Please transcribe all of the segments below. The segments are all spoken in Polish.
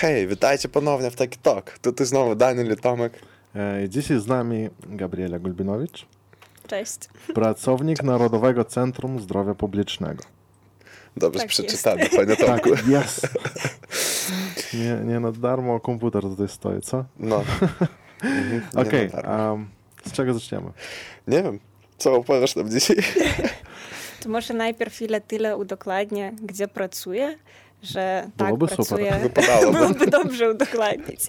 Hej, witajcie ponownie w Taki Talk. Tutaj znowu Daniel i Tomek. E, Dzisiaj z nami Gabriela Gulbinowicz, Cześć. pracownik Narodowego Centrum Zdrowia Publicznego. Dobrze Tak przeczytane, panie Tak, Tomku. jest. Nie, nie na darmo komputer tutaj stoi, co? No. Mhm, nie Okej, z czego zaczniemy? Nie wiem, co opowiesz nam dzisiaj? To może najpierw ile tyle udokładnię, gdzie pracuję, że tak Byłoby pracuję. Byłoby dobrze udokładnić.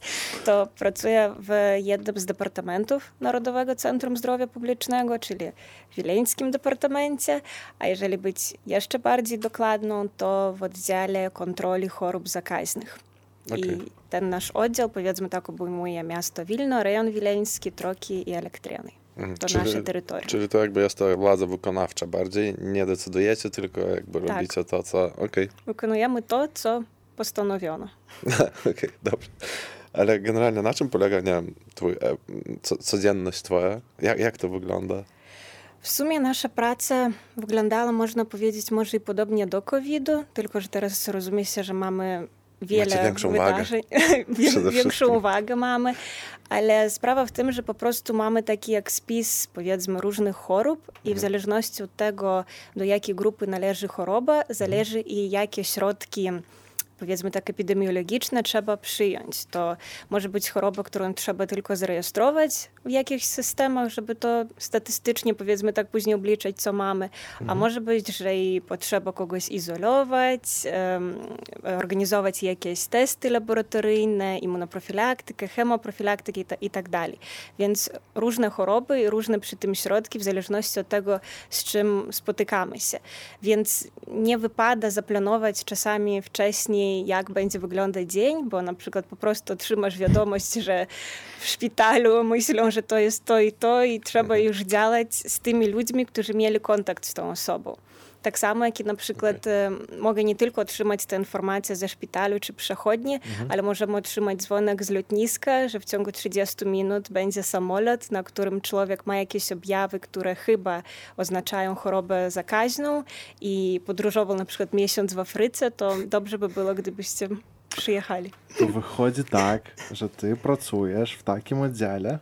To pracuję w jednym z departamentów Narodowego Centrum Zdrowia Publicznego, czyli w Wileńskim Departamencie, a jeżeli być jeszcze bardziej dokładną, to w oddziale kontroli chorób zakaźnych. Okej. I ten nasz oddział, powiedzmy tak, obejmuje miasto Wilno, rejon wileński, Troki i Elektrėnai. To czyli- nasze terytorium. Czyli to jakby jest to władza wykonawcza bardziej, nie decydujecie, tylko jakby Tak. robicie to, co... Okej, Wykonujemy to, co postanowiono. okej, dobrze. Ale generalnie na czym polega, nie wiem, twój, e, co, codzienność twoja? Jak, jak to wygląda? W sumie nasza praca wyglądała, można powiedzieć, może i podobnie do COVID-u, tylko że teraz rozumie się, że mamy wiele Macie większą wydarzeń, większą uwagę mamy, ale sprawa w tym, że po prostu mamy taki jak spis, powiedzmy, różnych chorób i w Mhm. zależności od tego, do jakiej grupy należy choroba, zależy i jakie środki powiedzmy tak epidemiologiczne trzeba przyjąć. To może być choroba, którą trzeba tylko zarejestrować w jakichś systemach, żeby to statystycznie powiedzmy tak później obliczyć, co mamy. A może być, że i potrzeba kogoś izolować, em, organizować jakieś testy laboratoryjne, immunoprofilaktykę, chemoprofilaktykę i, ta, i tak dalej. Więc różne choroby i różne przy tym środki w zależności od tego, z czym spotykamy się. Więc nie wypada zaplanować czasami wcześniej, jak będzie wyglądać dzień, bo na przykład po prostu otrzymasz wiadomość, że w szpitalu myślą, że to jest to i to i trzeba już działać z tymi ludźmi, którzy mieli kontakt z tą osobą. Tak samo, jak i na przykład mogę nie tylko otrzymać tę informację ze szpitalu czy przechodni, ale możemy otrzymać dzwonek z lotniska, że w ciągu 30 minut będzie samolot, na którym człowiek ma jakieś objawy, które chyba oznaczają chorobę zakaźną i podróżował na przykład miesiąc w Afryce, to dobrze by było, gdybyście przyjechali. To wychodzi tak, że ty pracujesz w takim oddziale,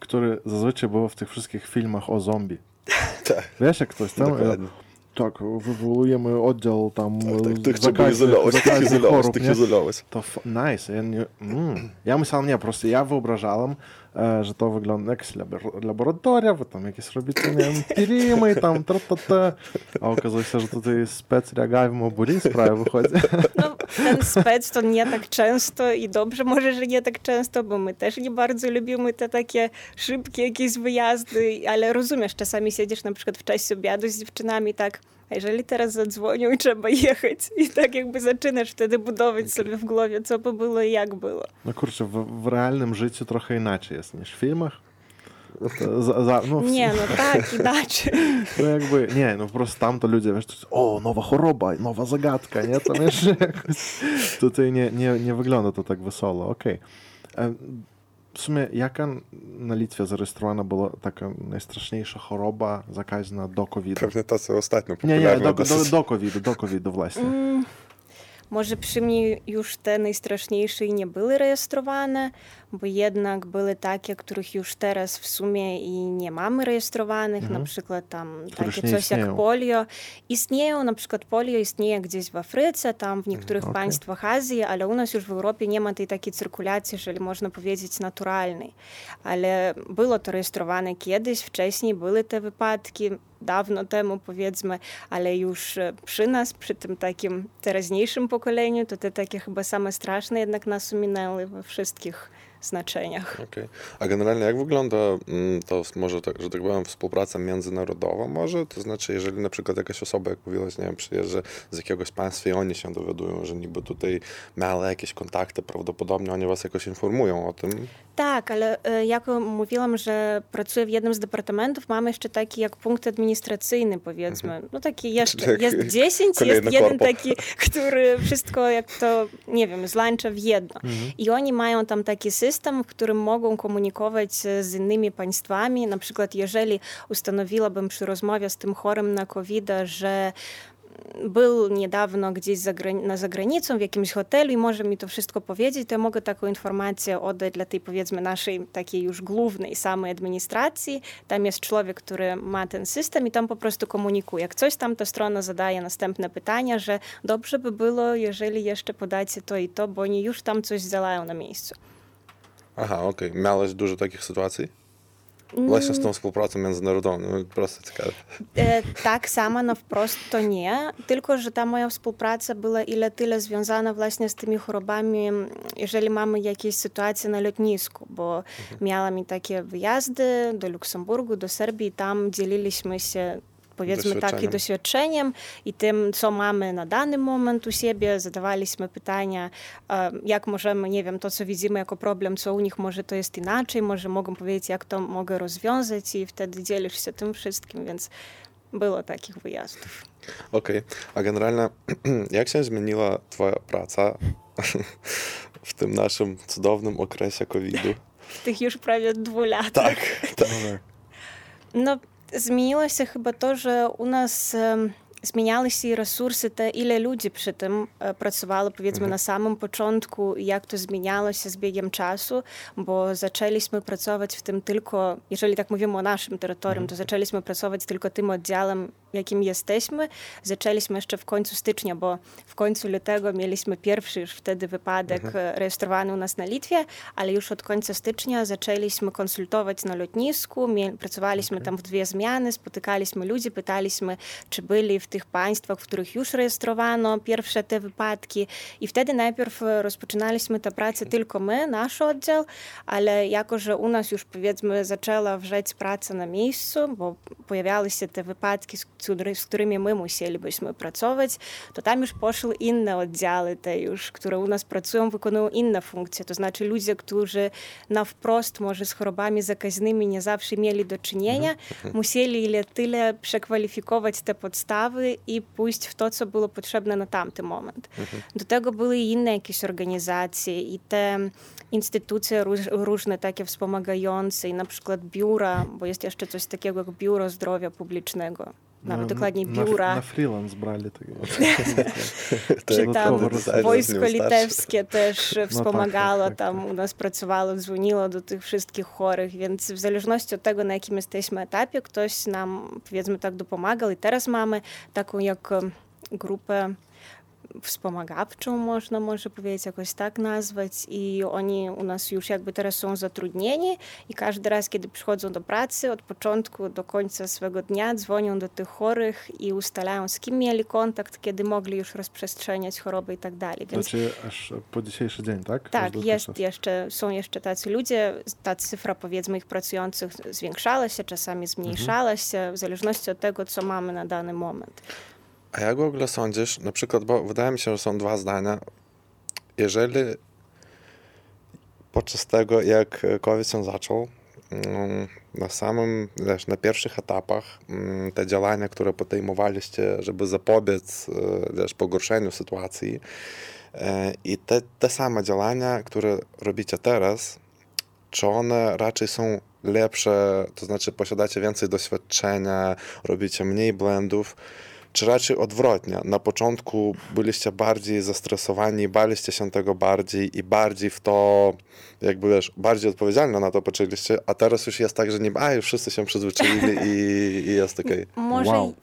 który zazwyczaj był w tych wszystkich filmach o zombie. Tak, Wiesz, jak ktoś tam... e, dokładnie. Tak, wywołujemy oddział tam Tak, tak, e, tych trzeba zakaźnych- izolować, tych zakaźnych izolować, chorób, tych nie? izolować. To f- nice. Я, не, м. я myślałem, nie, po prostu ja wyobrażałem, e, że to wygląda jak labor- laboratoria, wy tam jakieś robicie, nie wiem, pirimy, tam, tra, ta, ta. A okazuje się, że tutaj spec reagujemy obuli, sprawa wychodzi. No, ten spec to nie tak często i dobrze może, że nie tak często, bo my też nie bardzo lubimy te takie szybkie jakieś wyjazdy, ale rozumiesz, czasami siedzisz na przykład w czasie obiadu z dziewczynami tak, a jeżeli teraz zadzwonią i trzeba jechać i tak jakby zaczynasz wtedy budować sobie w głowie, co by było i jak było. No kurczę, w, w realnym życiu trochę inaczej jest niż w filmach. To Za, za, no, Nie, no tak, inaczej. No jakby, nie, no po prostu tam to ludzie, wiesz, to jest, o, nowa choroba, nowa zagadka, nie? Tam jeszcze jakoś, tutaj nie, nie, nie wygląda to tak wesoło, okej. E, W sumie, jaka na Litwie zarejestrowana była taka najstraszniejsza choroba zakaźna do COVID-u? Pewnie to, co ostatnio Nie, nie, popularne do, do, dosyć. do COVID-u, do COVID-u właśnie. Mm, Może przy mnie już te najstraszniejsze i nie były rejestrowane, bo jednak były takie, których już teraz w sumie i nie mamy rejestrowanych, na przykład tam takie coś jak istnieją. polio. Istnieją, na przykład polio istnieje gdzieś w Afryce, tam w niektórych okej. państwach Azji, ale u nas już w Europie nie ma tej takiej cyrkulacji, jeżeli można powiedzieć, naturalnej. Ale było to rejestrowane kiedyś, wcześniej były te wypadki, dawno temu powiedzmy, ale już e, przy nas, przy tym takim teraźniejszym pokoleniu, to te takie chyba same straszne jednak nas ominęły we wszystkich znaczeniach. Okej. A generalnie jak wygląda mm, to może, tak, że tak powiem, współpraca międzynarodowa może? To znaczy, jeżeli na przykład jakaś osoba, jak mówiłaś, nie wiem, przyjeżdża z jakiegoś państwa i oni się dowiadują, że niby tutaj miała jakieś kontakty, prawdopodobnie oni was jakoś informują o tym. Tak, ale e, jak mówiłam, że pracuję w jednym z departamentów, mamy jeszcze taki jak punkt administracyjny, powiedzmy. No taki jeszcze, jak jest 10, jest jeden korpo. taki, który wszystko jak to, nie wiem, złącza w jedno. I oni mają tam taki system, w którym mogą komunikować e, z innymi państwami. Na przykład, jeżeli ustanowiłabym przy rozmowie z tym chorym na COVID, że był niedawno gdzieś za, na zagranicą, w jakimś hotelu i może mi to wszystko powiedzieć, to ja mogę taką informację oddać dla tej, powiedzmy, naszej takiej już głównej, samej administracji. Tam jest człowiek, który ma ten system i tam po prostu komunikuje. Jak coś tam, to strona zadaje następne pytania, że dobrze by było, jeżeli jeszcze podacie to i to, bo oni już tam coś zalają na miejscu. Aha, okej. Okay. Miałeś dużo takich sytuacji? Właśnie z tą współpracą międzynarodową, no, prosto ciekawe. E, tak samo na wprost to nie, tylko że ta moja współpraca była ile tyle związana właśnie z tymi chorobami, jeżeli mamy jakieś sytuacje na lotnisku, bo mhm. miałam takie wyjazdy do Luksemburgu, do Serbii, tam dzieliliśmy się powiedzmy tak, i doświadczeniem, i tym, co mamy na dany moment u siebie. Zadawaliśmy pytania, jak możemy, nie wiem, to, co widzimy jako problem, co u nich może to jest inaczej, może mogą powiedzieć, jak to mogę rozwiązać i wtedy dzielisz się tym wszystkim, więc było takich wyjazdów. Okej, okay. a generalnie jak się zmieniła twoja praca w tym naszym cudownym okresie COVID-u? W tych już prawie dwóch latach. Tak, tak. No, Zmieniło się chyba to, że u nas zmieniały się resursy, te ile ludzi przy tym pracowało, powiedzmy mhm. na samym początku, jak to zmieniało się z biegiem czasu, bo zaczęliśmy pracować w tym tylko, jeżeli tak mówimy o naszym terytorium, to zaczęliśmy pracować tylko tym oddziałem, jakim jesteśmy. Zaczęliśmy jeszcze w końcu stycznia, bo w końcu lutego mieliśmy pierwszy już wtedy wypadek mhm. rejestrowany u nas na Litwie, ale już od końca stycznia zaczęliśmy konsultować na lotnisku, pracowaliśmy tam w dwie zmiany, spotykaliśmy ludzi, pytaliśmy, czy byli w tych państwach, w których już rejestrowano pierwsze te wypadki i wtedy najpierw rozpoczynaliśmy tę pracę tylko my, nasz oddział, ale jako, że u nas już powiedzmy zaczęła wrzeć praca na miejscu, bo pojawiały się te wypadki, z którymi my musielibyśmy pracować, to tam już poszły inne oddziały, te już, które u nas pracują, wykonują inne funkcje. To znaczy ludzie, którzy na wprost może z chorobami zakaźnymi nie zawsze mieli do czynienia, musieli ile tyle przekwalifikować te podstawy i pójść w to, co było potrzebne na tamty moment. Do tego były inne jakieś organizacje i te instytucje różne takie wspomagające, i na przykład biura, bo jest jeszcze coś takiego jak Biuro Zdrowia Publicznego nawet dokładnie biura. Na, freelance brali tego. Czy tam wojsko litewskie też wspomagało, no tak, tak, tam tak. u nas pracowało, dzwoniło do tych wszystkich chorych, więc w zależności od tego, na jakim jesteśmy etapie, ktoś nam, powiedzmy tak, dopomagał i teraz mamy taką jak grupę wspomagawczą, można może powiedzieć, jakoś tak nazwać i oni u nas już jakby teraz są zatrudnieni i każdy raz, kiedy przychodzą do pracy, od początku do końca swego dnia dzwonią do tych chorych i ustalają, z kim mieli kontakt, kiedy mogli już rozprzestrzeniać chorobę i tak dalej. Więc... Znaczy aż po dzisiejszy dzień, tak? Tak, jest jeszcze, są jeszcze tacy ludzie, ta cyfra powiedzmy ich pracujących zwiększała się, czasami zmniejszała mhm. się, w zależności od tego, co mamy na dany moment. A jak w ogóle sądzisz, na przykład, bo wydaje mi się, że są dwa zdania. Jeżeli podczas tego, jak COVID się zaczął, mm, na samym, wiesz, na pierwszych etapach mm, te działania, które podejmowaliście, żeby zapobiec, e, wiesz, pogorszeniu sytuacji e, i te, te same działania, które robicie teraz, czy one raczej są lepsze, to znaczy posiadacie więcej doświadczenia, robicie mniej błędów, czy raczej odwrotnie? Na początku byliście bardziej zestresowani, baliście się tego bardziej i bardziej w to, jakby wiesz, bardziej odpowiedzialnie na to poczęliście, a teraz już jest tak, że nie, a już wszyscy się przyzwyczaili i, i jest okej. Okay. Może wow.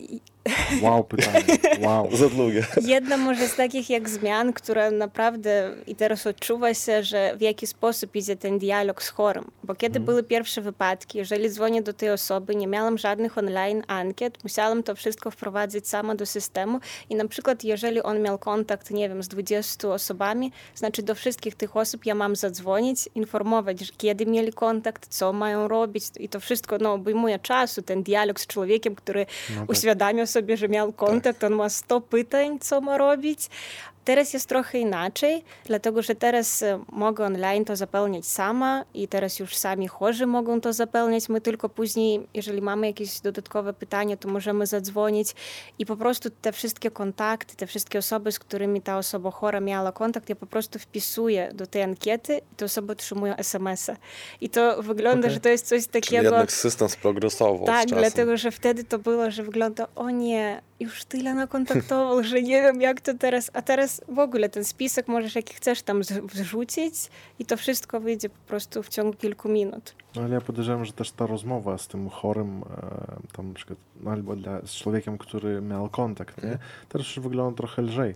Wow, pytanie. Wow. Za długie. Jedna może z takich jak zmian, która naprawdę i teraz odczuwa się, że w jaki sposób idzie ten dialog z chorym. Bo kiedy mm. były pierwsze wypadki, jeżeli dzwonię do tej osoby, nie miałam żadnych online ankiet, musiałam to wszystko wprowadzić sama do systemu i na przykład jeżeli on miał kontakt, nie wiem, z 20 osobami, znaczy do wszystkich tych osób ja mam zadzwonić, informować, kiedy mieli kontakt, co mają robić i to wszystko no, obejmuje czasu, ten dialog z człowiekiem, który no tak. uświadamia sobie, że miał kontakt, on ma 100 pytań, co ma robić. Teraz jest trochę inaczej, dlatego że teraz e, mogę online to zapełniać sama i teraz już sami chorzy mogą to zapełniać. My tylko później, jeżeli mamy jakieś dodatkowe pytania, to możemy zadzwonić i po prostu te wszystkie kontakty, te wszystkie osoby, z którymi ta osoba chora miała kontakt, ja po prostu wpisuję do tej ankiety i te osoby otrzymują SMS-a. I to wygląda, Okej. że to jest coś Czyli takiego... jednak system sprogresował Tak, dlatego że wtedy to było, że wygląda, o nie, już tyle nakontaktował, że nie wiem jak to teraz, a teraz w ogóle ten spisek możesz jaki chcesz tam wrzucić i to wszystko wyjdzie po prostu w ciągu kilku minut. No ale ja podejrzewam, że też ta rozmowa z tym chorym, e, tam na przykład, no, albo dla, z człowiekiem, który miał kontakt, nie? teraz już wygląda trochę lżej.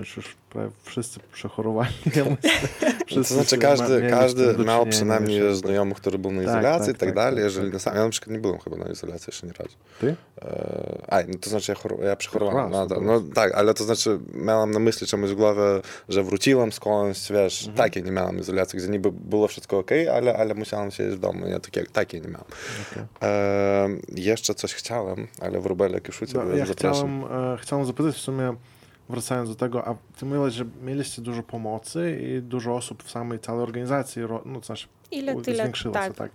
Już, już prawie wszyscy przechorowali. Ja myślę, To znaczy ma- każdy, z każdy miał przynajmniej już jakby. znajomych, który był na Tak, izolacji tak, i tak, tak, dalej. tak, jeżeli tak. sam, ja na przykład nie byłem chyba na izolacji jeszcze nie raz. Ty? E, a, no to znaczy ja, chor- ja przechorowałem. Raz, No, no, tak, ale to znaczy miałem na myśli czemuś w głowie, że wróciłem skądś, wiesz, Mhm. takiej nie miałem izolacji, gdzie niby było wszystko ok, ale, ale musiałem siedzieć w domu. Ja takie, takiej nie miałem. Okej. E, jeszcze coś chciałem, ale wróbelek już u ciebie, No, ja zapraszam. chciałem, e, chciałem zapytać w sumie, wracając do tego, a ty mówiłeś, że mieliście dużo pomocy i dużo osób w samej całej organizacji, ro- no to znaczy Ile u- tyle, zwiększyło tak. się, tak.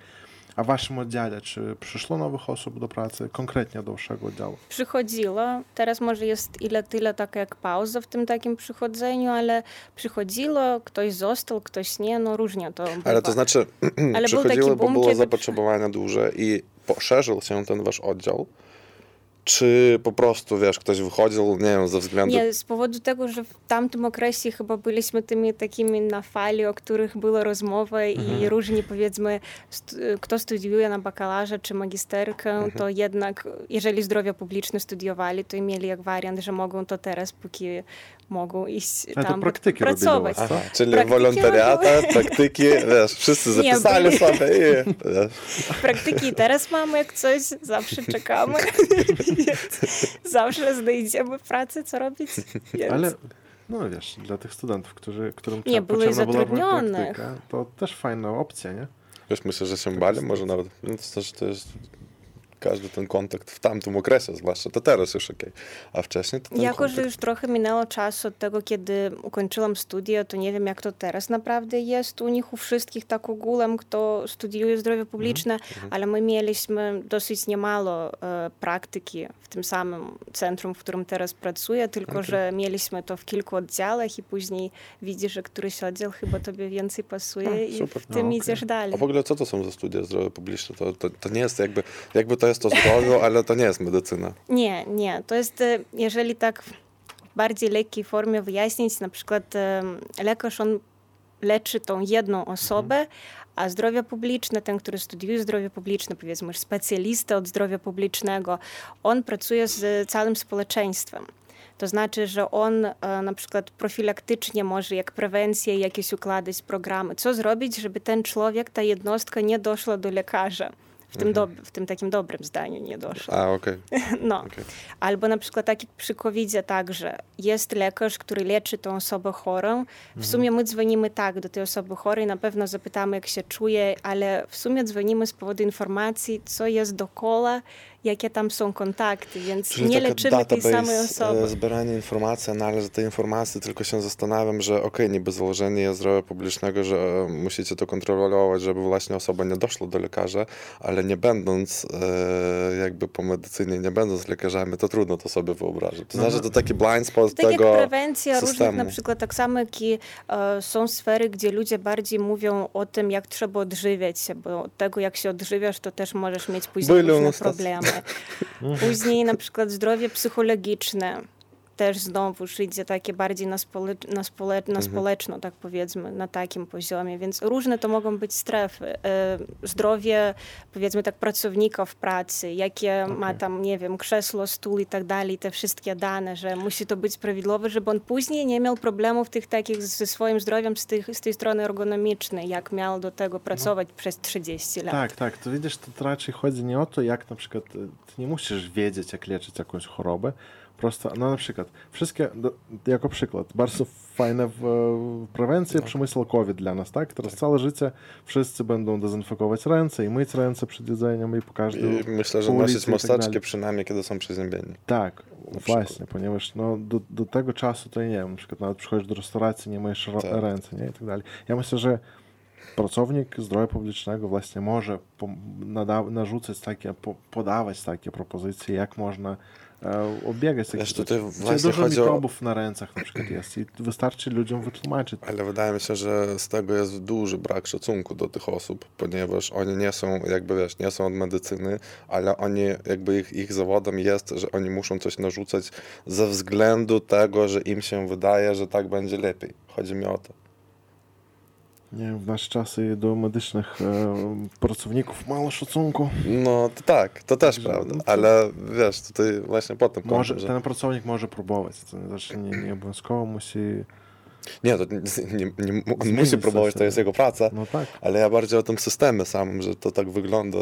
A w waszym oddziale, czy przyszło nowych osób do pracy, konkretnie do waszego oddziału? Przychodziło, teraz może jest ile tyle taka jak pauza w tym takim przychodzeniu, ale przychodziło, ktoś został, ktoś nie, no różnie to bywa. Ale to znaczy, Ale był przychodziły, taki bo było kiedy zapotrzebowanie duże i poszerzył się ten wasz oddział? Czy po prostu, wiesz, ktoś wychodził, nie wiem, ze względu... Nie, z powodu tego, że w tamtym okresie chyba byliśmy tymi takimi na fali, o których była rozmowa i różni powiedzmy, kto studiuje na bakalarza czy magisterkę, to jednak jeżeli zdrowie publiczne studiowali, to mieli jak wariant, że mogą to teraz, póki mogą iść to tam praktyki pracować. Aha, tak? czyli Praktyki wolontariata, praktyki, wiesz, wszyscy Nie, zapisali byli- sobie i... Wiesz. Praktyki teraz mamy, jak coś, zawsze czekamy. Zawsze znajdziemy pracę, co robić. Więc... Ale, no wiesz, dla tych studentów, którzy, którym Nie, były zatrudnionych. praktyka, to też fajna opcja, nie? Wiesz, myślę, że się bali, może nawet, no to to jest każdy ten kontakt w tamtym okresie, zwłaszcza, to teraz już okej, a wcześniej to Jako, że kontakt... już trochę minęło czasu od tego, kiedy ukończyłam studia, to nie wiem, jak to teraz naprawdę jest u nich, u wszystkich tak ogółem, kto studiuje zdrowie publiczne, ale my mieliśmy dosyć niemało e, praktyki w tym samym centrum, w którym teraz pracuję, tylko że mieliśmy to w kilku oddziałach i później widzisz, że któryś oddział chyba tobie więcej pasuje A, i super. w tym No, okej. idziesz dalej. A w ogóle co to są za studia zdrowia publiczne? To, to, to nie jest jakby, jakby to jest to zdrowie, ale to nie jest medycyna. Nie, nie. To jest, e, jeżeli tak w bardziej lekkiej formie wyjaśnić, na przykład lekarz, on leczy tą jedną osobę, a zdrowie publiczne, ten, który studiuje zdrowie publiczne, powiedzmy, specjalista od zdrowia publicznego, on pracuje z całym społeczeństwem. To znaczy, że on e, na przykład profilaktycznie może jak prewencję jakieś układać programy. Co zrobić, żeby ten człowiek, ta jednostka nie doszła do lekarza? W tym, dob- w tym takim dobrym zdaniu nie doszła. A, okej. No. okej. Albo na przykład tak jak przy covid także jest lekarz, który leczy tą osobę chorą. W sumie my dzwonimy tak do tej osoby chorej, na pewno zapytamy, jak się czuje, ale w sumie dzwonimy z powodu informacji, co jest dokoła, jakie tam są kontakty, więc Czyli nie leczymy tej samej osoby. e, zbieranie informacji, analiza tej informacji, tylko się zastanawiam, że okej, niby założenie zdrowia publicznego, że e, musicie to kontrolować, żeby właśnie osoba nie doszła do lekarza, ale nie będąc e, jakby po medycynie, nie będąc lekarzami, to trudno to sobie wyobrazić. To No, znaczy, no. to taki blind spot Tak tego jak prewencja różnych, systemu. na przykład tak samo jak i e, są sfery, gdzie ludzie bardziej mówią o tym, jak trzeba odżywiać się, bo od tego, jak się odżywiasz, to też możesz mieć później Byli różne problemy. Później na przykład zdrowie psychologiczne też znowu idzie takie bardziej na, spole, na, spole, na społeczno, tak powiedzmy, na takim poziomie, więc różne to mogą być strefy. E, zdrowie, powiedzmy tak, pracownika w pracy, jakie ma tam, nie wiem, krzesło, stół i tak dalej, te wszystkie dane, że musi to być prawidłowe, żeby on później nie miał problemów tych takich ze swoim zdrowiem z, tych, z tej strony ergonomicznej, jak miał do tego pracować przez 30 lat. Tak, tak. To widzisz, to raczej chodzi nie o to, jak na przykład e, ty nie musisz wiedzieć, jak leczyć jakąś chorobę. Prosto, no na przykład, wszystkie, do, jako przykład, bardzo fajne w, w prewencji przemysł COVID dla nas, tak? Teraz całe życie wszyscy będą dezynfekować ręce i myć ręce przed jedzeniem i po każdym I myślę, że nosić i tak przynajmniej, kiedy są przeziębieni. Tak, właśnie, ponieważ no, do, do tego czasu to nie wiem, na przykład nawet przychodzisz do restauracji, nie myjesz Tak. ręce, nie? I tak dalej. Ja myślę, że pracownik zdrowia publicznego właśnie może narzucać takie, po- podawać takie propozycje, jak można e, obiegać takich tutaj właśnie dużo chodzi o- na rękach na przykład jest i wystarczy ludziom wytłumaczyć. Ale wydaje mi się, że z tego jest duży brak szacunku do tych osób, ponieważ oni nie są, jakby wiesz, nie są od medycyny, ale oni, jakby ich, ich zawodem jest, że oni muszą coś narzucać ze względu tego, że im się wydaje, że tak będzie lepiej. Chodzi mi o to. Nie wiem, w nasze czasy do medycznych e, pracowników mało szacunku. No to tak, to też Także, prawda, no to- ale wiesz, tutaj właśnie potem Może, kątem, że... ten pracownik może próbować, to znaczy nie, nie obowiązkowo musi... Nie, to nie, nie, nie, on musi próbować, to jest jego praca, No tak. ale ja bardziej o tym systemie samym, że to tak wygląda,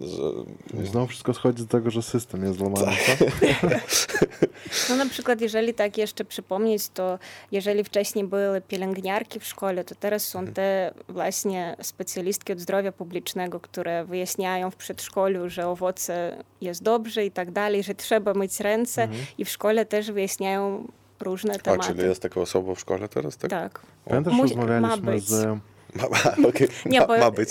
że... Znowu wszystko schodzi do tego, że system jest złamany. Tak. co? No na przykład, jeżeli tak jeszcze przypomnieć, to jeżeli wcześniej były pielęgniarki w szkole, to teraz są te właśnie specjalistki od zdrowia publicznego, które wyjaśniają w przedszkolu, że owoce jest dobrze i tak dalej, że trzeba myć ręce i w szkole też wyjaśniają różne A, tematy. czyli jest taka osoba w szkole teraz, tak? Tak. Pamiętasz, Musi- rozmawialiśmy z... Ma, ma, okej, Nie, ma, bo ma być.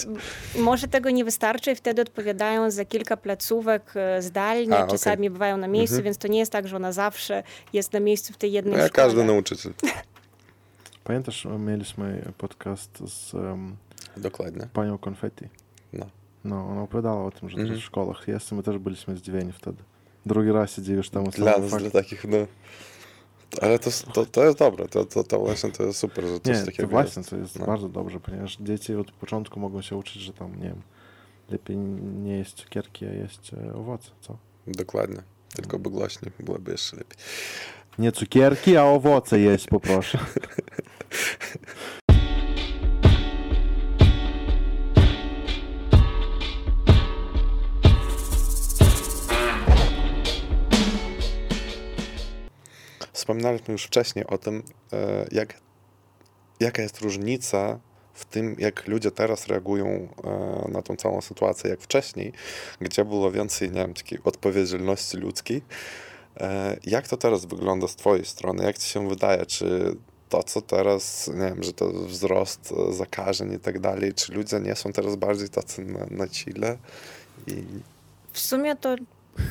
może tego nie wystarczy i wtedy odpowiadają za kilka placówek e, zdalnie, A, czasami bywają na miejscu, Mhm. więc to nie jest tak, że ona zawsze jest na miejscu w tej jednej No, jak szkole. każdy nauczyciel. Pamiętasz, mieliśmy podcast z um, Dokładnie. panią Konfetti. No. No, ona opowiadała o tym, że Mhm. też w szkołach jest i my też byliśmy zdziwieni wtedy. Drugi raz się dziwisz temu Dla nas, dla takich, no... Ale to, to, to jest dobre, to, to, to właśnie to jest super, że coś Nie, takiego to właśnie, jest. to jest No. bardzo dobrze, ponieważ dzieci od początku mogą się uczyć, że tam, nie wiem, lepiej nie jeść cukierki, a jeść e, owoce, co? Dokładnie. Tylko by głośniej, byłoby jeszcze lepiej. Nie cukierki, a owoce jeść poproszę. Wspominaliśmy już wcześniej o tym, e, jak, jaka jest różnica w tym, jak ludzie teraz reagują e, na tą całą sytuację, jak wcześniej, gdzie było więcej, nie wiem, takiej odpowiedzialności ludzkiej. E, Jak to teraz wygląda z twojej strony? Jak ci się wydaje, czy to, co teraz, nie wiem, że to wzrost zakażeń i tak dalej, czy ludzie nie są teraz bardziej tacy na, na chile? I W sumie to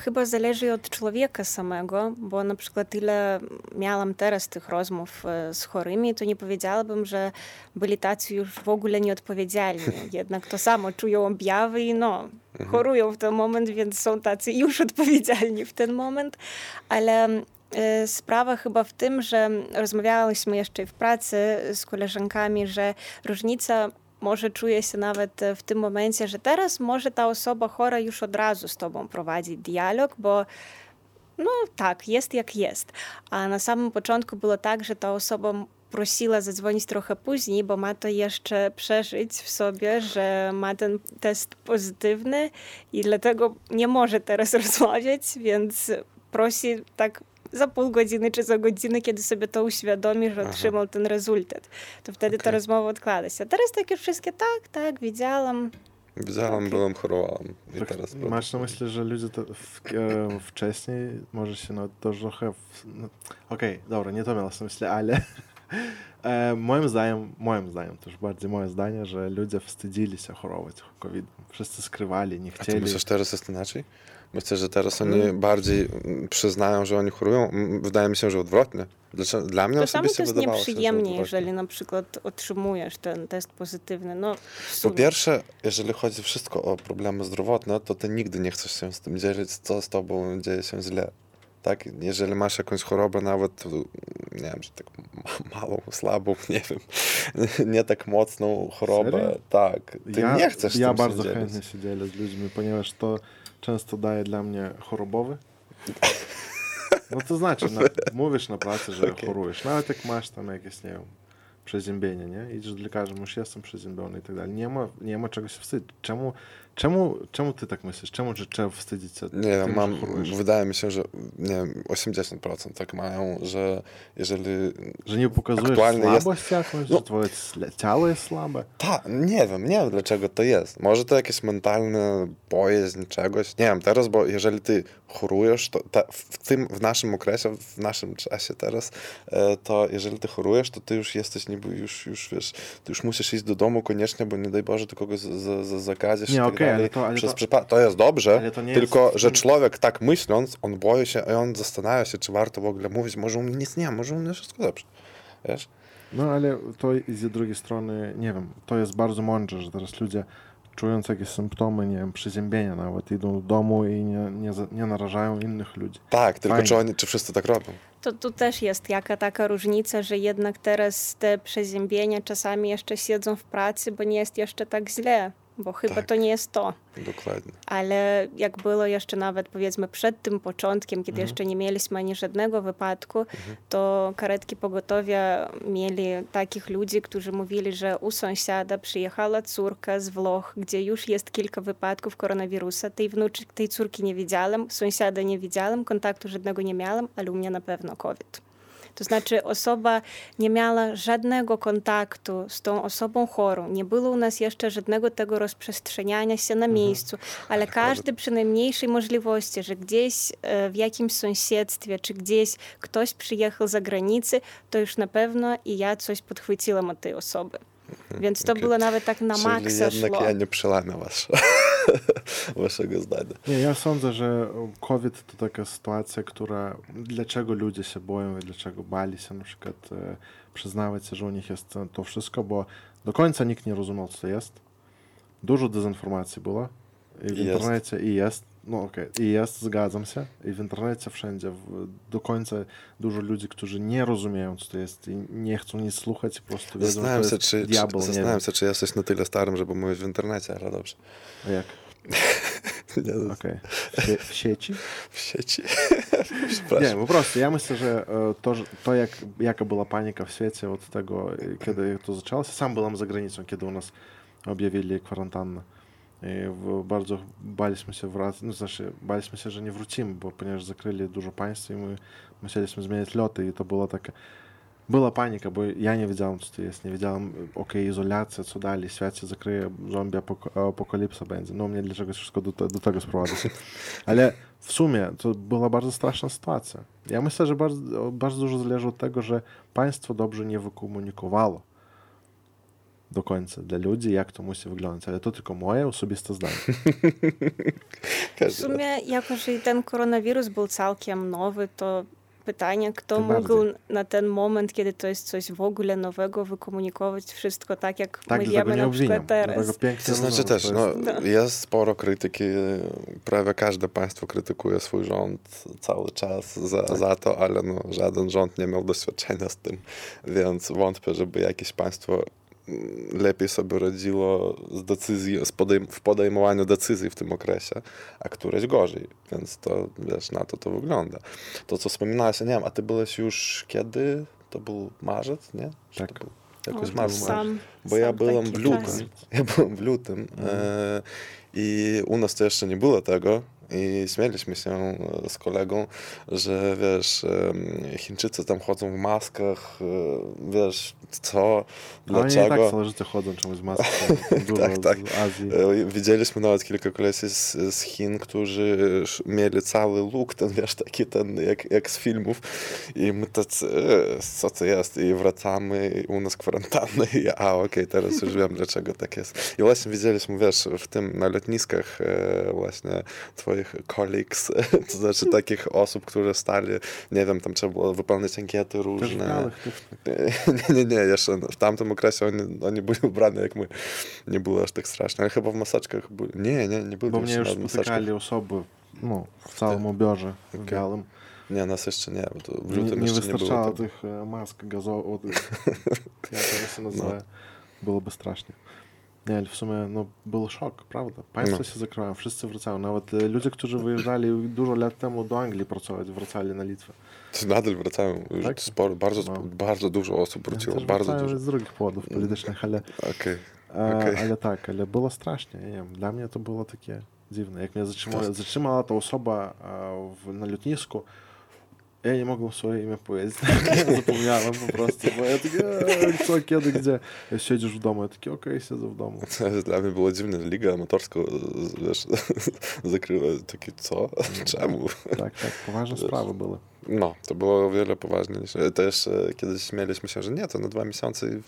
chyba zależy od człowieka samego, bo na przykład ile miałam teraz tych rozmów e, z chorymi, to nie powiedziałabym, że byli tacy już w ogóle nieodpowiedzialni. Jednak to samo czują objawy i no, chorują w ten moment, więc są tacy już odpowiedzialni w ten moment. Ale e, sprawa chyba w tym, że rozmawiałyśmy jeszcze w pracy z koleżankami, że różnica może czuje się nawet e, w tym momencie, że teraz może ta osoba chora już od razu z tobą prowadzi dialog, bo no tak, jest jak jest. A na samym początku było tak, że ta osoba prosiła zadzwonić trochę później, bo ma to jeszcze przeżyć w sobie, że ma ten test pozytywny i dlatego nie może teraz rozmawiać, więc prosi tak za pół godziny czy za godzinę, kiedy sobie to uświadomi, że otrzymał ten rezultat. To wtedy ta Okej. rozmowa odkłada się. A teraz takie wszystkie tak, tak, widziałam. widziałem, Okej. byłem, chorowałem. I Tak, teraz Masz na myśli, że ludzie to w, e, wcześniej może się no, to trochę... No, Okej, dobra, nie to miałem na myśli, ale e, moim zdaniem, moim zdaniem, to już bardziej moje zdanie, że ludzie wstydzili się chorować covid Wszyscy skrywali, nie A ty chcieli. myślisz, teraz jest inaczej? Myślę, że teraz oni Mm. bardziej przyznają, że oni chorują. Wydaje mi się, że odwrotnie. Dlaczego? Dla mnie Czasami to osobiście jest wydawało się, że nieprzyjemnie, jeżeli na przykład otrzymujesz ten test pozytywny. No, Po pierwsze, jeżeli chodzi wszystko o problemy zdrowotne, to ty nigdy nie chcesz się z tym dzielić, co z tobą dzieje się źle. Tak? Jeżeli masz jakąś chorobę, nawet, nie wiem, że tak ma- małą, słabą, nie wiem, nie tak mocną chorobę, Serio? tak. Ty ja, nie chcesz Ja bardzo dzielić. chętnie się dzielę z ludźmi, ponieważ to często daje dla mnie chorobowy. No to znaczy, na, mówisz na pracy, że Okej. chorujesz. Nawet jak masz tam jakieś, nie wiem, przeziębienie, nie? Idziesz do lekarza, mówisz, jestem przeziębiony i tak dalej. Nie ma, nie ma czego się wstydzić. Czemu, Czemu, czemu ty tak myślisz? Czemu że trzeba wstydzić się Nie, tym, mam, wydaje mi się, że nie wiem, 80% tak mają, że jeżeli Że nie pokazujesz Aktualnie jest- słabość jakąś, No. że twoje ciało jest słabe? Tak, nie wiem, nie wiem dlaczego to jest. Może to jakieś mentalne bojaźń czegoś. Nie wiem, teraz, bo jeżeli ty chorujesz, to w tym, w naszym okresie, w naszym czasie teraz, e, to jeżeli ty chorujesz, to ty już jesteś niby, już, już wiesz, ty już musisz iść do domu koniecznie, bo nie daj Boże, ty kogoś z- z- z- zakazisz Nie, i okej, ale dalej. to- ale Przez to- to jest dobrze, ale to nie tylko, jest- że człowiek tak myśląc, on boi się i on zastanawia się, czy warto w ogóle mówić, może u mnie nic nie, może u mnie wszystko dobrze. Wiesz? No ale to z drugiej strony, nie wiem, to jest bardzo mądrze, że teraz ludzie czując jakieś symptomy, nie wiem, przeziębienia nawet, idą do domu i nie, nie, nie narażają innych ludzi. Tak, tylko Fajnie. czy, oni, czy wszyscy tak robią? To tu też jest jaka taka różnica, że jednak teraz te przeziębienia czasami jeszcze siedzą w pracy, bo nie jest jeszcze tak źle, bo chyba Tak. to nie jest to. Dokładnie. Ale jak było jeszcze nawet powiedzmy przed tym początkiem, kiedy Mhm. jeszcze nie mieliśmy ani żadnego wypadku, to karetki pogotowia mieli takich ludzi, którzy mówili, że u sąsiada przyjechała córka z Włoch, gdzie już jest kilka wypadków koronawirusa. Tej, wnuczki, tej córki nie widziałem, sąsiada nie widziałem, kontaktu żadnego nie miałem, ale u mnie na pewno COVID. To znaczy osoba nie miała żadnego kontaktu z tą osobą chorą. Nie było u nas jeszcze żadnego tego rozprzestrzeniania się na miejscu, ale każdy przy najmniejszej możliwości, że gdzieś e, w jakimś sąsiedztwie, czy gdzieś ktoś przyjechał za granicy, to już na pewno i ja coś podchwyciłam od tej osoby. Więc to okej. było nawet tak na Czyli maksa jednak szło. ja nie przełamię wasze, waszego zdania. Nie, ja sądzę, że COVID to taka sytuacja, która dlaczego ludzie się boją i dlaczego bali się na przykład e, przyznawać się, że u nich jest to wszystko, bo do końca nikt nie rozumiał, co to jest. Dużo dezinformacji było i w jest. internecie i jest. No okej, i jest, zgadzam się. I w internecie wszędzie w, do końca dużo ludzi, którzy nie rozumieją, co to jest i nie chcą nic słuchać, po prostu wiedzą, że to Zastanawiam się, jest czy, diabeł, czy, zastanawiam się, czy jesteś na tyle starym, żeby mówić w internecie, ale dobrze. A jak? Nie, no, Okej. W, sie- w sieci? W sieci. Nie, po prostu ja myślę, że e, to, to jak, jaka była panika w świecie od tego, e, kiedy to zaczęło się. Sam byłem za granicą, kiedy u nas objawili kwarantannę. I bardzo baliśmy się wracać, no znaczy baliśmy się, że nie wrócimy, bo ponieważ zakryli dużo państw i my musieliśmy zmieniać loty i to było takie... Była panika, bo ja nie wiedziałem, co to jest. Nie wiedziałem, okej, izolacja, co dalej, świat się zakryje, zombie apok- apokalipsa będzie. No mnie dlaczego wszystko do, do tego sprowadza. Ale w sumie to była bardzo straszna sytuacja. Ja myślę, że bardzo, bardzo dużo zależy od tego, że państwo dobrze nie wykomunikowało do końca dla ludzi, jak to musi wyglądać. Ale to tylko moje osobiste zdanie. W sumie, jako że i ten koronawirus był całkiem nowy, to pytanie, kto Tym mógł bardziej. na ten moment, kiedy to jest coś w ogóle nowego, wykomunikować wszystko tak, jak Tak, my wiemy na przykład teraz. To znaczy też, to no, jest- Tak. jest sporo krytyki, prawie każde państwo krytykuje swój rząd cały czas za, Tak. za to, ale no, żaden rząd nie miał doświadczenia z tym, więc wątpię, żeby jakieś państwo lepiej sobie radziło z decyzji, z podejm- w podejmowaniu decyzji w tym okresie, a któreś gorzej, więc to, wiesz, na to to wygląda. To, co wspominałeś, ja nie wiem, a ty byłeś już kiedy? To był marzec, nie? Czy Tak. Jakoś O, marzec. sam, Bo ja sam byłem taki w lutym. czas. Ja byłem w lutym e, i u nas to jeszcze nie było tego. I śmieliśmy się e, z kolegą, że wiesz, Chińczycy tam chodzą w maskach, e, wiesz, co, Ale oni i dlaczego. tak życie chodzą czymś maską. Dużo Tak, tak. E, Widzieliśmy nawet kilka kolesi z, z Chin, którzy mieli cały look, ten wiesz, taki ten, jak, jak z filmów. I my tacy, co to jest? I wracamy, u nas kwarantanna. I a, okej, teraz już wiem, dlaczego tak jest. I właśnie widzieliśmy, wiesz, w tym, na lotniskach właśnie twoich colleagues, to znaczy takich osób, które stali, nie wiem, tam trzeba było wypełnić ankiety różne. Nie, nie, nie, jeszcze w tamtym okresie oni, oni byli ubrani jak my. Nie było aż tak strasznie, ale chyba w maseczkach byli. Nie, nie, nie byli Bo mnie już spotykali osoby no, w całym ubiorze, Okej. białym. Nie, nas jeszcze nie, bo to w Nie, lutym nie jeszcze nie było. wystarczało tego. tych e, mask gazowych. Jak to się nazywa? Byłoby strasznie. Nie, w sumie no, był szok, prawda? Państwo No. się zakrywają, wszyscy wracają. Nawet e, ludzie, którzy wyjeżdżali dużo lat temu do Anglii pracować, wracali na Litwę. Nadal wracają już Tak? sporo, bardzo, No. bardzo dużo osób wróciło, Też bardzo dużo. z drugich powodów politycznych, ale Okej. E, Okej. Ale tak, ale było strasznie. Nie wiem, dla mnie to było takie dziwne. Jak mnie zatrzymała, zatrzymała ta osoba e, w, na lotnisku, ja nie mogłem swoje imię powiedzieć. Zapomniałem po prostu, bo ja taki, "Eee, co, kiedy, gdzie? Ja siedzisz w domu, ja taki, okej, siedzę w domu. Dla mnie było dziwne, Liga Amatorska wiesz, zakryła takie, co? Czemu? Tak, tak, poważne sprawy były. No, to było o wiele poważniej niż... Też e, kiedyś śmieliśmy się, że nie, to na dwa miesiące i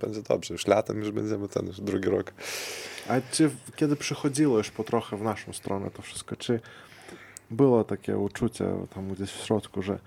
będzie dobrze. Już latem już będziemy ten, już drugi rok. A czy kiedy przychodziło już po trochę w naszą stronę to wszystko, czy było takie uczucie tam gdzieś w środku, że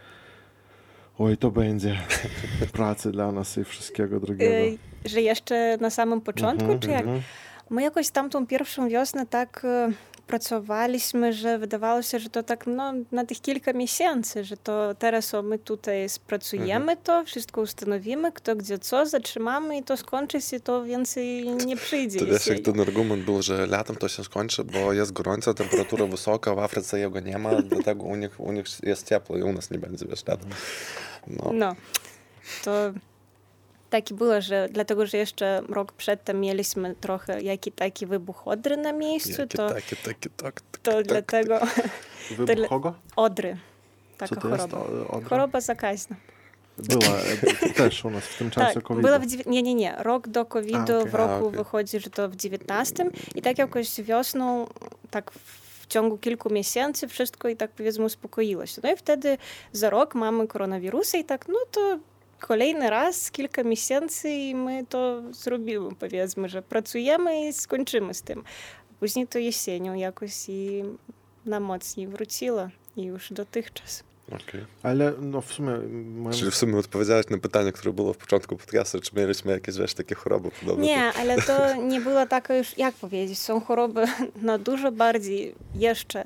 oj, to będzie pracy dla nas i wszystkiego drugiego? Że jeszcze na samym początku, Mhm, czy jak? mhm. My jakoś tamtą pierwszą wiosnę tak e, pracowaliśmy, że wydawało się, że to tak no, na tych kilka miesięcy, że to teraz o, my tutaj spracujemy to, wszystko ustanowimy, kto gdzie co, zatrzymamy i to skończy się, to więcej nie przyjdzie To wiesz, jak ten argument był, że latem to się skończy, bo jest gorąco, temperatura wysoka, w Afryce jego nie ma, dlatego u nich, u nich jest ciepło i u nas nie będzie, wiesz, latem. No, No, to tak i było, że dlatego, że jeszcze rok przedtem mieliśmy trochę jaki taki wybuch odry na miejscu, jakie to, takie, takie, tak, tak, to tak, dlatego Wybuch dla- kogo? odry. Co Taka to jest? choroba. O- odra? Choroba zakaźna. Była e, też u nas w tym czasie Tak, covid była w nie, nie, nie. Rok do COVID-u okej. w roku A, okej. wychodzi, że to w 19 i tak jakoś wiosną, tak w ciągu kilku miesięcy wszystko i tak powiedzmy uspokoiło się. No i wtedy za rok mamy koronawirusa i tak, no to kolejny raz, kilka miesięcy i my to zrobimy, powiedzmy, że pracujemy i skończymy z tym. Później to jesienią jakoś i na mocniej wróciło i już dotychczas. Okej. Ale no w sumie moim Czyli w sumie odpowiedziałeś na pytanie, które było w początku podcastu, czy mieliśmy jakieś, wiesz, takie choroby podobne. Nie, ale to nie było tak już, jak powiedzieć, są choroby no, dużo bardziej jeszcze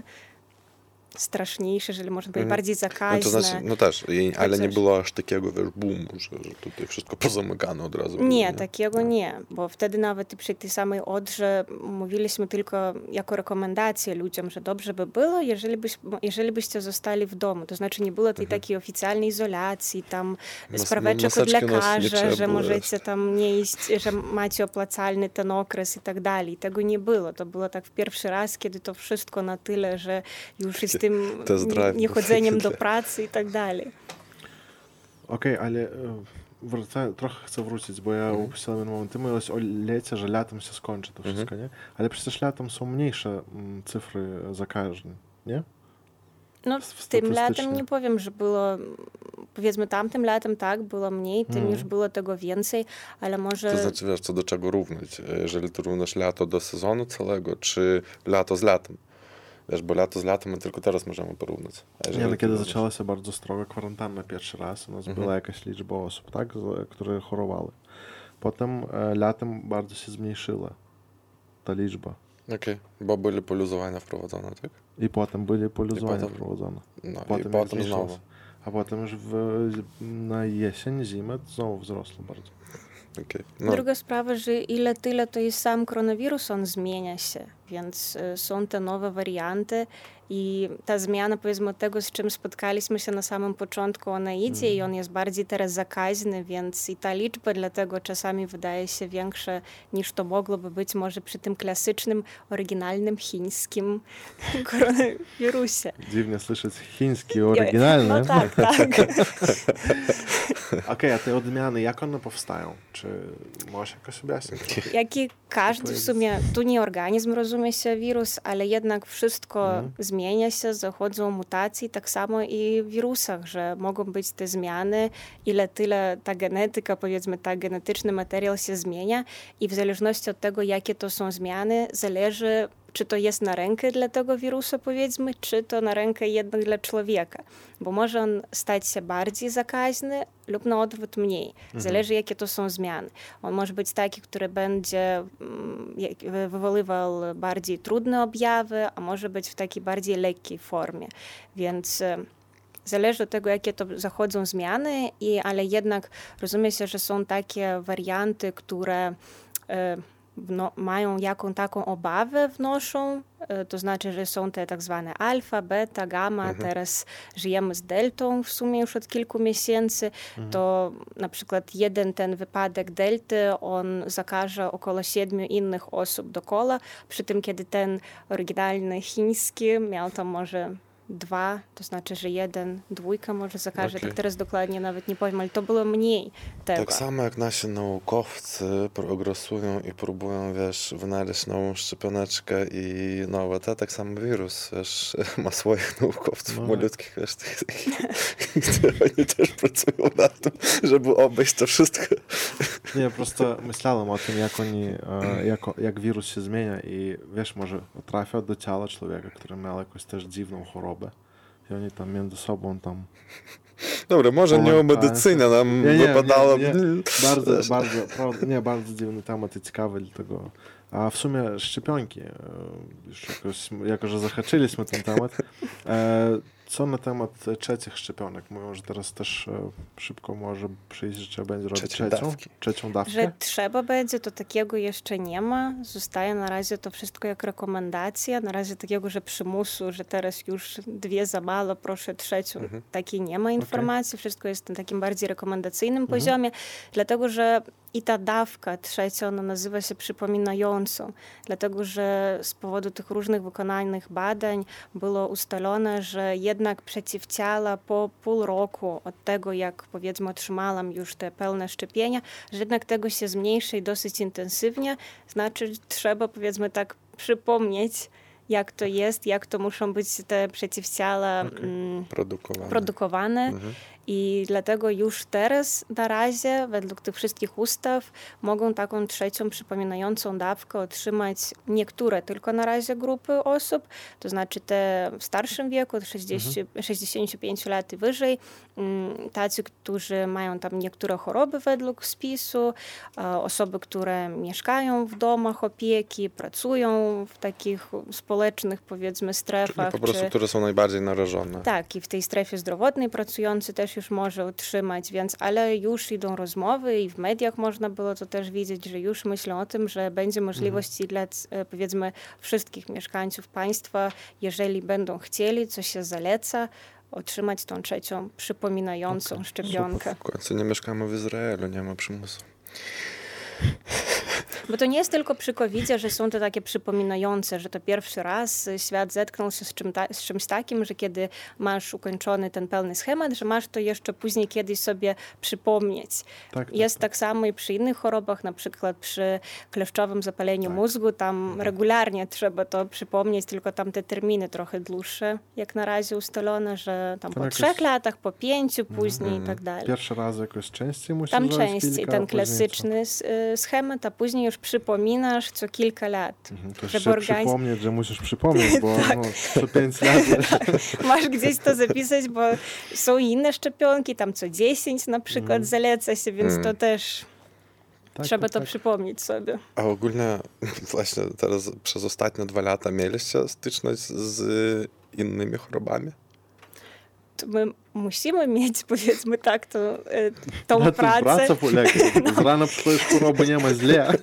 straszniejsze, jeżeli można powiedzieć, Mhm. bardziej No zakaźne. to znaczy, no też, ale nie było aż takiego, wiesz, boomu, że, że tutaj wszystko pozamykane od razu. było, Nie, takiego nie, bo wtedy nawet przy tej samej odrze mówiliśmy tylko jako rekomendację ludziom, że dobrze by było, jeżeli, byś, jeżeli byście zostali w domu. To znaczy nie było tej takiej oficjalnej izolacji, tam Mas- spraweczek od nosić nie lekarza, że możecie jeszcze. tam nie iść, że macie opłacalny ten okres i tak dalej. Tego nie było. To było tak w pierwszy raz, kiedy to wszystko na tyle, że już i do pracy i tak dalej. Okej, ale e, wraca, trochę chcę wrócić, bo ja jeden moment. Ty mówiłeś o lecie, że latem się skończy to wszystko, nie? Ale przecież latem są mniejsze mm, cyfry zakażeń, nie? No, tym latem nie powiem, że było, powiedzmy tamtym latem tak, było mniej, tym już było tego więcej, ale może... To znaczy, wiesz, co do czego równać. Jeżeli ty równasz lato do sezonu całego, czy lato z latem. Wiesz, bo lato z latem my tylko teraz możemy porównać. Jeżeli Nie, no kiedy zaczęła się bardzo stroga kwarantanna pierwszy raz, u nas Mhm. była jakaś liczba osób, tak, które chorowały. Potem e, latem bardzo się zmniejszyła ta liczba. Okej, bo byli poluzowania wprowadzone, tak? I potem byli poluzowania potem- wprowadzone. No Potem i potem znowu. A potem już w, na jesień, zimę znowu wzrosło bardzo. Okej. No, Druga sprawa, że ile tyle to i sam koronawirus, on zmienia się, więc e, są te nowe warianty i ta zmiana, powiedzmy, od tego, z czym spotkaliśmy się na samym początku, ona idzie i on jest bardziej teraz zakaźny, więc i ta liczba dlatego czasami wydaje się większa niż to mogłoby być może przy tym klasycznym, oryginalnym chińskim koronawirusie. Dziwnie słyszeć chiński, oryginalny. No tak, tak. Okej, a te odmiany, jak one powstają? Czy możesz jakoś objaśnić? Jak i każdy w sumie, tu nie organizm rozumie się wirus, ale jednak wszystko Mhm. zmienia się, zachodzą mutacje, tak samo i w wirusach, że mogą być te zmiany, ile tyle ta genetyka, powiedzmy, ta genetyczny materiał się zmienia i w zależności od tego, jakie to są zmiany, zależy czy to jest na rękę dla tego wirusa, powiedzmy, czy to na rękę jednak dla człowieka. Bo może on stać się bardziej zakaźny lub na odwrót mniej. Zależy, jakie to są zmiany. On może być taki, który będzie mm, wywoływał bardziej trudne objawy, a może być w takiej bardziej lekkiej formie. Więc e, Zależy od tego, jakie to zachodzą zmiany, i, ale jednak rozumie się, że są takie warianty, które e, wno, mają jaką taką obawę wnoszą, to znaczy, że są te tak zwane alfa, beta, gamma, mhm. teraz żyjemy z deltą w sumie już od kilku miesięcy, mhm. to na przykład jeden ten wypadek delty, on zakaże około siedmiu innych osób dokoła, przy tym kiedy ten oryginalny chiński miał tam może dwa, to znaczy, że jeden, dwójka może zakaże, okay. tak teraz dokładnie nawet nie powiem, ale to było mniej tego. Tak samo jak nasi naukowcy progresują i próbują, wiesz, wynaleźć nową szczepioneczkę i nowe te, tak samo wirus, wiesz, ma swoich naukowców no. malutkich, wiesz, oni też pracują nad tym, żeby obejść to wszystko. Nie, prosto myślałem o tym, jak oni, e, jak, jak wirus się zmienia i, wiesz, może trafia do ciała człowieka, który miał jakąś też dziwną chorobę, i oni tam między sobą tam Dobra, może nie o medycynie nam nie, nie, wypadało. Nie, nie. Bardzo, bardzo, prawda, nie, bardzo dziwny temat i ciekawy, dlatego. A w sumie szczepionki, już jakoś, jako że zahaczyliśmy ten temat, co na temat trzecich szczepionek? Mówią, że teraz też szybko może przyjść, że trzeba będzie robić trzecią, dawki. trzecią dawkę. Że trzeba będzie, to takiego jeszcze nie ma. Zostaje na razie to wszystko jak rekomendacja. Na razie takiego, że przymusu, że teraz już dwie za mało, proszę trzecią. Mhm. Takiej nie ma informacji. Okay. Wszystko jest na takim bardziej rekomendacyjnym mhm. poziomie, dlatego że i ta dawka trzecia, ona nazywa się przypominającą, dlatego że z powodu tych różnych wykonanych badań było ustalone, że jednak przeciwciała po pół roku od tego, jak powiedzmy otrzymałam już te pełne szczepienia, że jednak tego się zmniejszy dosyć intensywnie, znaczy trzeba powiedzmy tak przypomnieć, jak to jest, jak to muszą być te przeciwciała okay. mm, produkowane. produkowane. Mhm. I dlatego już teraz na razie, według tych wszystkich ustaw, mogą taką trzecią przypominającą dawkę otrzymać niektóre tylko na razie grupy osób, to znaczy te w starszym wieku, od 60, mhm. 65 lat i wyżej, mm, tacy, którzy mają tam niektóre choroby według spisu, osoby, które mieszkają w domach opieki, pracują w takich społecznych, powiedzmy, strefach. Czyli po prostu, czy... które są najbardziej narażone. Tak, i w tej strefie zdrowotnej pracujący też już może utrzymać, więc ale już idą rozmowy i w mediach można było to też widzieć, że już myślą o tym, że będzie możliwość mhm. dla e, powiedzmy wszystkich mieszkańców państwa, jeżeli będą chcieli, co się zaleca, otrzymać tą trzecią przypominającą okay. szczepionkę. W końcu nie mieszkamy w Izraelu, nie ma przymusu. Bo to nie jest tylko przy covid że są to takie przypominające, że to pierwszy raz świat zetknął się z, czym ta, z czymś takim, że kiedy masz ukończony ten pełny schemat, że masz to jeszcze później kiedyś sobie przypomnieć. Tak, tak jest tak, tak samo i przy innych chorobach, na przykład przy kleszczowym zapaleniu tak. mózgu, tam mhm. regularnie trzeba to przypomnieć, tylko tam te terminy trochę dłuższe, jak na razie ustalone, że tam, po jakoś... trzech latach, po pięciu później mm, i tak dalej. Pierwszy raz jakoś częściej musisz Tam częściej, ten klasyczny y, schemat, a później już przypominasz co kilka lat. Mhm, to żeby organizm... przypomnieć, że musisz przypomnieć, bo tak. no, co pięć lat. Masz gdzieś to zapisać, bo są inne szczepionki, tam co 10 na przykład mm. zaleca się, więc mm. to też tak, trzeba tak, to tak. przypomnieć sobie. A ogólnie właśnie teraz przez ostatnie dwa lata mieliście styczność z innymi chorobami? My musimy mieć, powiedzmy tak, to, e, tą Na pracę. Praca polega. No. Rano przecież choroby nie ma źle.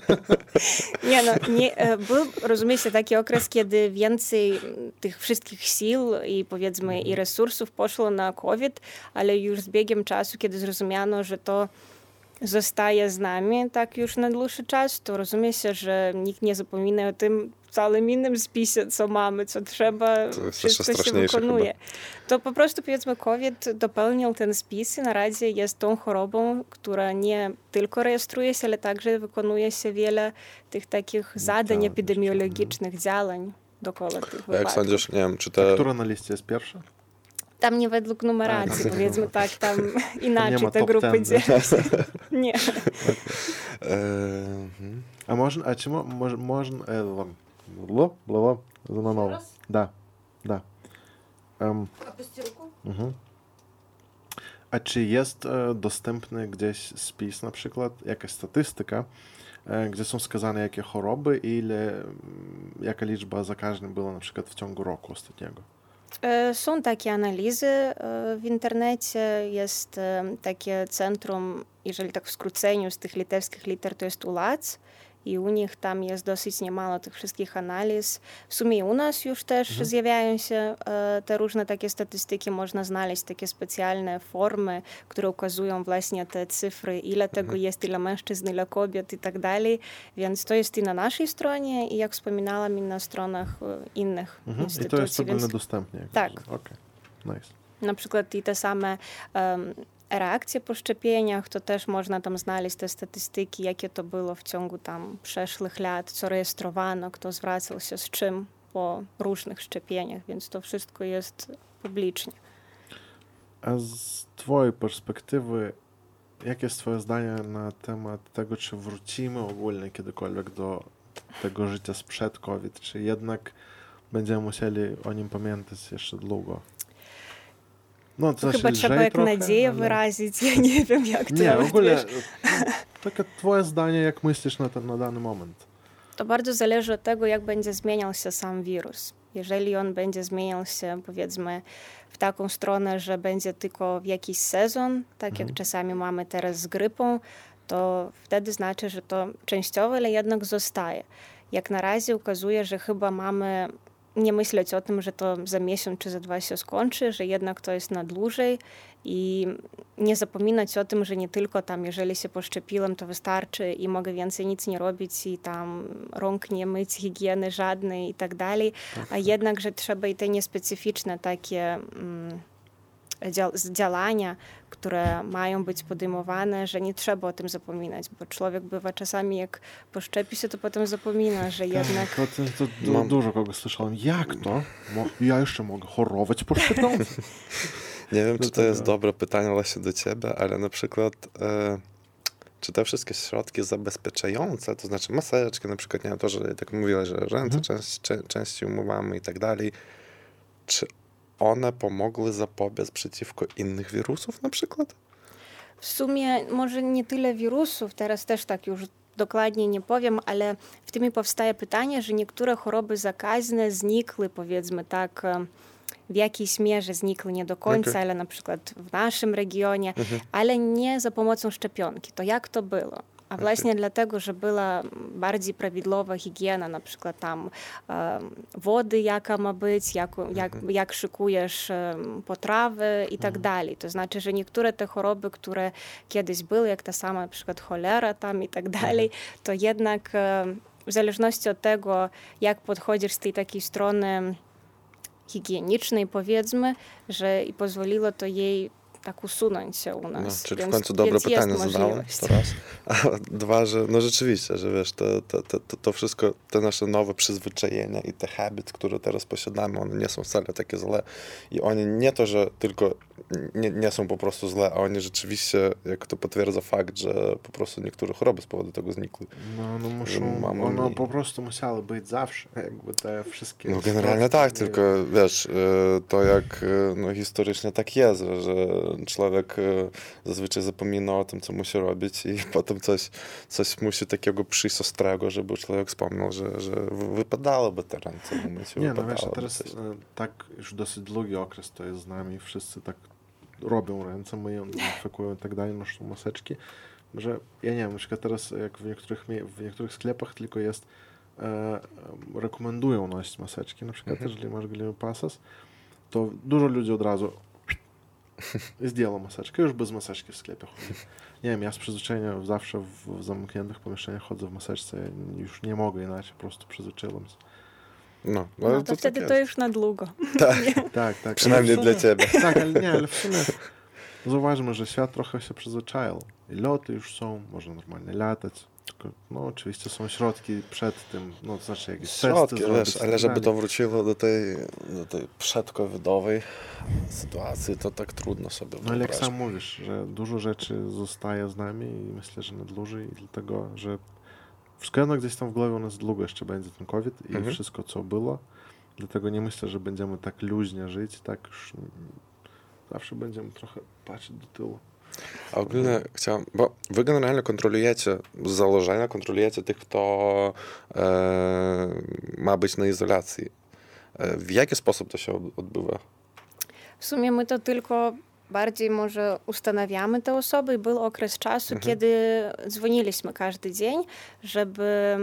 Nie no, nie, e, był, rozumiecie, taki okres, kiedy więcej tych wszystkich sił i powiedzmy i resursów poszło na COVID, ale już z biegiem czasu, kiedy zrozumiano, że to zostaje z nami tak już na dłuższy czas, to rozumie się, że nikt nie zapomina o tym całym innym spisie, co mamy, co trzeba, to wszystko się wykonuje. Chyba. To po prostu powiedzmy COVID dopełnił ten spis i na razie jest tą chorobą, która nie tylko rejestruje się, ale także wykonuje się wiele tych takich zadań epidemiologicznych, działań dookoła tych wypadków. Jak sądzisz, nie wiem, czy te... Która na liście jest pierwsza? Tam nie według numeracji, A, powiedzmy tak, tam inaczej te grupy dzielą Nie. A można, a czy można, można Blo, blo, na nowo. Да, да. Um, mhm. A czy jest e, dostępny gdzieś spis, na przykład jakaś statystyka, e, gdzie są wskazane jakie choroby i ile, jaka liczba zakażeń było na przykład w ciągu roku ostatniego? Są takie analizy w internecie, jest takie centrum, jeżeli tak w skróceniu z tych litewskich liter, to jest ULAC i u nich tam jest dosyć niemało tych wszystkich analiz. W sumie u nas już też mhm. zjawiają się e, te różne takie statystyki, można znaleźć takie specjalne formy, które ukazują właśnie te cyfry, ile tego mhm. jest, ile mężczyzn, ile kobiet i tak dalej, więc to jest i na naszej stronie i jak wspominałam i na stronach e, innych mhm. instytucji. I to jest ogólnodostępnie. Tak. Okay. Nice. Na przykład i te same um, reakcje po szczepieniach, to też można tam znaleźć te statystyki, jakie to było w ciągu tam przeszłych lat, co rejestrowano, kto zwracał się z czym po różnych szczepieniach, więc to wszystko jest publicznie. A z Twojej perspektywy, jakie jest Twoje zdanie na temat tego, czy wrócimy ogólnie kiedykolwiek do tego życia sprzed COVID, czy jednak będziemy musieli o nim pamiętać jeszcze długo? No, to Chyba trzeba jak trochę, nadzieję ale... wyrazić. Ja nie wiem, jak to Nie, w ogóle takie twoje zdanie, jak myślisz na, ten, na dany moment? To bardzo zależy od tego, jak będzie zmieniał się sam wirus. Jeżeli on będzie zmieniał się, powiedzmy, w taką stronę, że będzie tylko w jakiś sezon, tak mhm. jak czasami mamy teraz z grypą, to wtedy znaczy, że to częściowo, ale jednak zostaje. Jak na razie ukazuje, że chyba mamy nie myśleć o tym, że to za miesiąc czy za dwa się skończy, że jednak to jest na dłużej i nie zapominać o tym, że nie tylko tam, jeżeli się poszczepiłem, to wystarczy i mogę więcej nic nie robić i tam rąk nie myć, higieny żadnej i tak dalej, a jednak, że trzeba i te niespecyficzne takie mm, działania, które mają być podejmowane, że nie trzeba o tym zapominać, bo człowiek bywa czasami jak poszczepi się, to potem zapomina, że tak, jednak... To, to, to Mam... Dużo kogo słyszałem. Jak to? Ja jeszcze mogę chorować po szczepionce. nie wiem, czy to jest dobre pytanie właśnie do ciebie, ale na przykład... E czy te wszystkie środki zabezpieczające, to znaczy maseczki, na przykład, nie to, że tak mówiłaś, że ręce mhm. częściej umywamy i tak dalej, czy one pomogły zapobiec przeciwko innych wirusów na przykład? W sumie może nie tyle wirusów, teraz też tak już dokładnie nie powiem, ale w tym powstaje pytanie, że niektóre choroby zakaźne znikły, powiedzmy tak, w jakiejś mierze znikły nie do końca, okay. ale na przykład w naszym regionie, mhm. ale nie za pomocą szczepionki. To jak to było? A właśnie dlatego, że była bardziej prawidłowa higiena, na przykład tam wody, jaka ma być, jak, jak, jak szykujesz potrawy i tak dalej. To znaczy, że niektóre te choroby, które kiedyś były, jak ta sama na przykład cholera tam i tak dalej, to jednak w zależności od tego, jak podchodzisz z tej takiej strony higienicznej, powiedzmy, że i pozwoliło to jej tak usunąć się u nas. No, czyli więc, w końcu dobre pytanie zadałem, to raz. A dwa, że no rzeczywiście, że wiesz, to, to, to, to wszystko, te nasze nowe przyzwyczajenia i te habit, które teraz posiadamy, one nie są wcale takie złe i oni nie to, że tylko nie, nie są po prostu złe, a oni rzeczywiście, jak to potwierdza fakt, że po prostu niektóre choroby z powodu tego znikły. No, no muszą, ono po prostu musiały być zawsze, jakby te wszystkie... No generalnie tak, tylko wiesz, y, to jak y, no, historycznie tak jest, że człowiek e, zazwyczaj zapomina o tym, co musi robić i potem coś, coś musi takiego przyjść ostrego, żeby człowiek wspomniał, że, że wypadałoby te ręce umyć. Nie, no wiesz, teraz e, tak już dosyć długi okres to jest z nami, wszyscy tak robią ręce, myją, infekują i tak dalej, noszą maseczki, że ja nie wiem, na przykład teraz jak w niektórych, w niektórych sklepach tylko jest e, rekomendują nosić maseczki, na przykład mhm. jeżeli masz gliny pasas, to dużo ludzi od razu Zdjęła maseczkę, już bez maseczki w sklepie chodzi. Nie wiem, ja z przyzwyczajenia zawsze w zamkniętych pomieszczeniach chodzę w maseczce, już nie mogę inaczej, po prostu przyzwyczaiłem się. No, no to, to wtedy tak to już na długo. Tak, tak, tak. Przynajmniej sumie, dla ciebie. Tak, ale nie, ale w sumie zauważmy, że świat trochę się przyzwyczaił. I loty już są, można normalnie latać. Tylko, no oczywiście są środki przed tym, no to znaczy jakieś środki, testy wiesz, ale żeby to wróciło do tej, do tej przedcovidowej sytuacji, to tak trudno sobie No ale jak sam mówisz, że dużo rzeczy zostaje z nami i myślę, że na dłużej dlatego, że wszystko jedno gdzieś tam w głowie u nas długo jeszcze będzie ten COVID i mhm. wszystko co było, dlatego nie myślę, że będziemy tak luźnie żyć, tak już zawsze będziemy trochę patrzeć do tyłu. A ogólnie chciałem, bo wy generalnie kontrolujecie z założenia, kontrolujecie tych, kto e, ma być na izolacji. E, w jaki sposób to się odbywa? W sumie my to tylko bardziej może ustanawiamy te osoby. Był okres czasu, kiedy dzwoniliśmy każdy dzień, żeby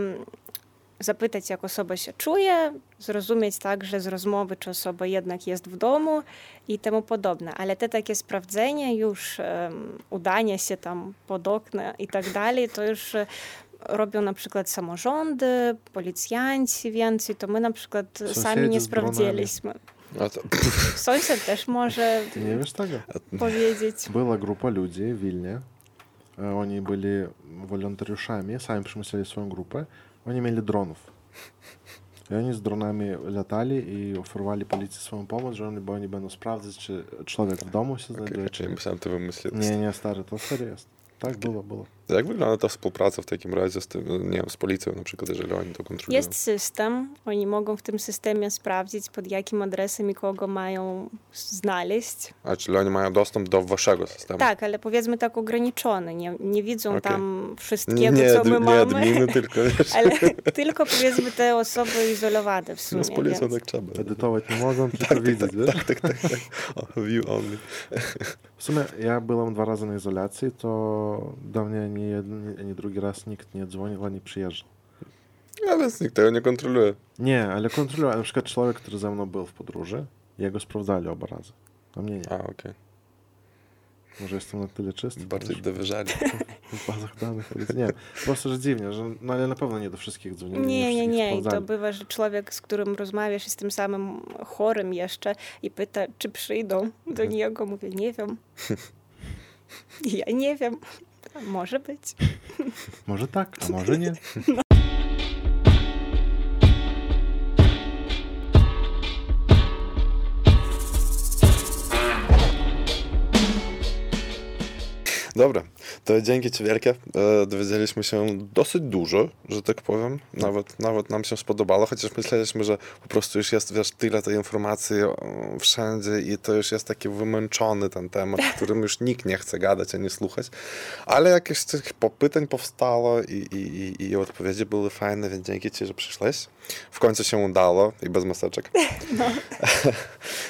zapytać, jak osoba się czuje, zrozumieć także z rozmowy, czy osoba jednak jest w domu i temu podobne. Ale te takie sprawdzenie już, em, udanie się tam pod okna i tak dalej, to już e, robią na przykład samorządy, policjanci więcej, to my na przykład sami nie sprawdziliśmy. A to, Sąsiad też może Ty nie wiesz tego? powiedzieć. Była grupa ludzi w Wilnie. E, Oni byli wolontariuszami, sami przemyśleli swoją grupę. Oni mieli dronów. I oni z dronami latali i oferowali policji swoją pomoc, że oni, bo oni będą sprawdzać, czy człowiek w domu się znajduje, okay, czy ja myślałem, to wymyśliłeś. Nie, nie, stary, to serio jest. Tak było, było. Jak wygląda ta współpraca w takim razie z, tym, nie wiem, z policją na przykład, jeżeli oni to kontrolują? Jest system, oni mogą w tym systemie sprawdzić, pod jakim adresem i kogo mają znaleźć. A czyli oni mają dostęp do waszego systemu? Tak, ale powiedzmy tak ograniczony, nie, nie widzą Okej. tam wszystkiego, nie, co my nie mamy. adminy, tylko Ale tylko powiedzmy te osoby izolowane w sumie. no z policją więc- tak trzeba. Edytować nie mogą, tylko widzieć, wiesz? Tak, tak, tak. tak. O, view only. W sumie ja byłem dwa razy na izolacji, to do mnie ani jeden, ani drugi raz nikt nie dzwonił, ani przyjeżdżał. A więc nikt tego nie kontroluje. Nie, ale kontroluję. Na przykład człowiek, który ze mną był w podróży, jego sprawdzali oba razy. A mnie nie. A, okej. Może jestem na tyle czysty. Bardziej wiesz, dowierzali. w bazach danych. Nie, po prostu, że dziwnie, że, no ale na pewno nie do wszystkich dzwonili. Nie, nie, nie. I to bywa, że człowiek, z którym rozmawiasz, jest tym samym chorym jeszcze i pyta, czy przyjdą do niego. Mówię, nie wiem. Ja nie wiem. Może być. Może tak, a może nie. To dzięki Ci wielkie. E, Dowiedzieliśmy się dosyć dużo, że tak powiem. Nawet, nawet nam się spodobało, chociaż myśleliśmy, że po prostu już jest wiesz, tyle tej informacji wszędzie i to już jest taki wymęczony ten temat, którym już nikt nie chce gadać ani słuchać. Ale jakieś tych popytań powstało i, i, i, i odpowiedzi były fajne, więc dzięki Ci, że przyszłeś. W końcu się udało i bez maseczek.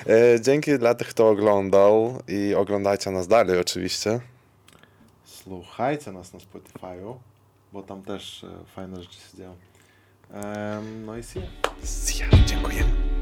E, Dzięki dla tych, kto oglądał i oglądajcie nas dalej oczywiście. Słuchajcie nas na Spotify'u, bo tam też e, fajne rzeczy się dzieją. Em, no i see. ya. Ja, dziękujemy.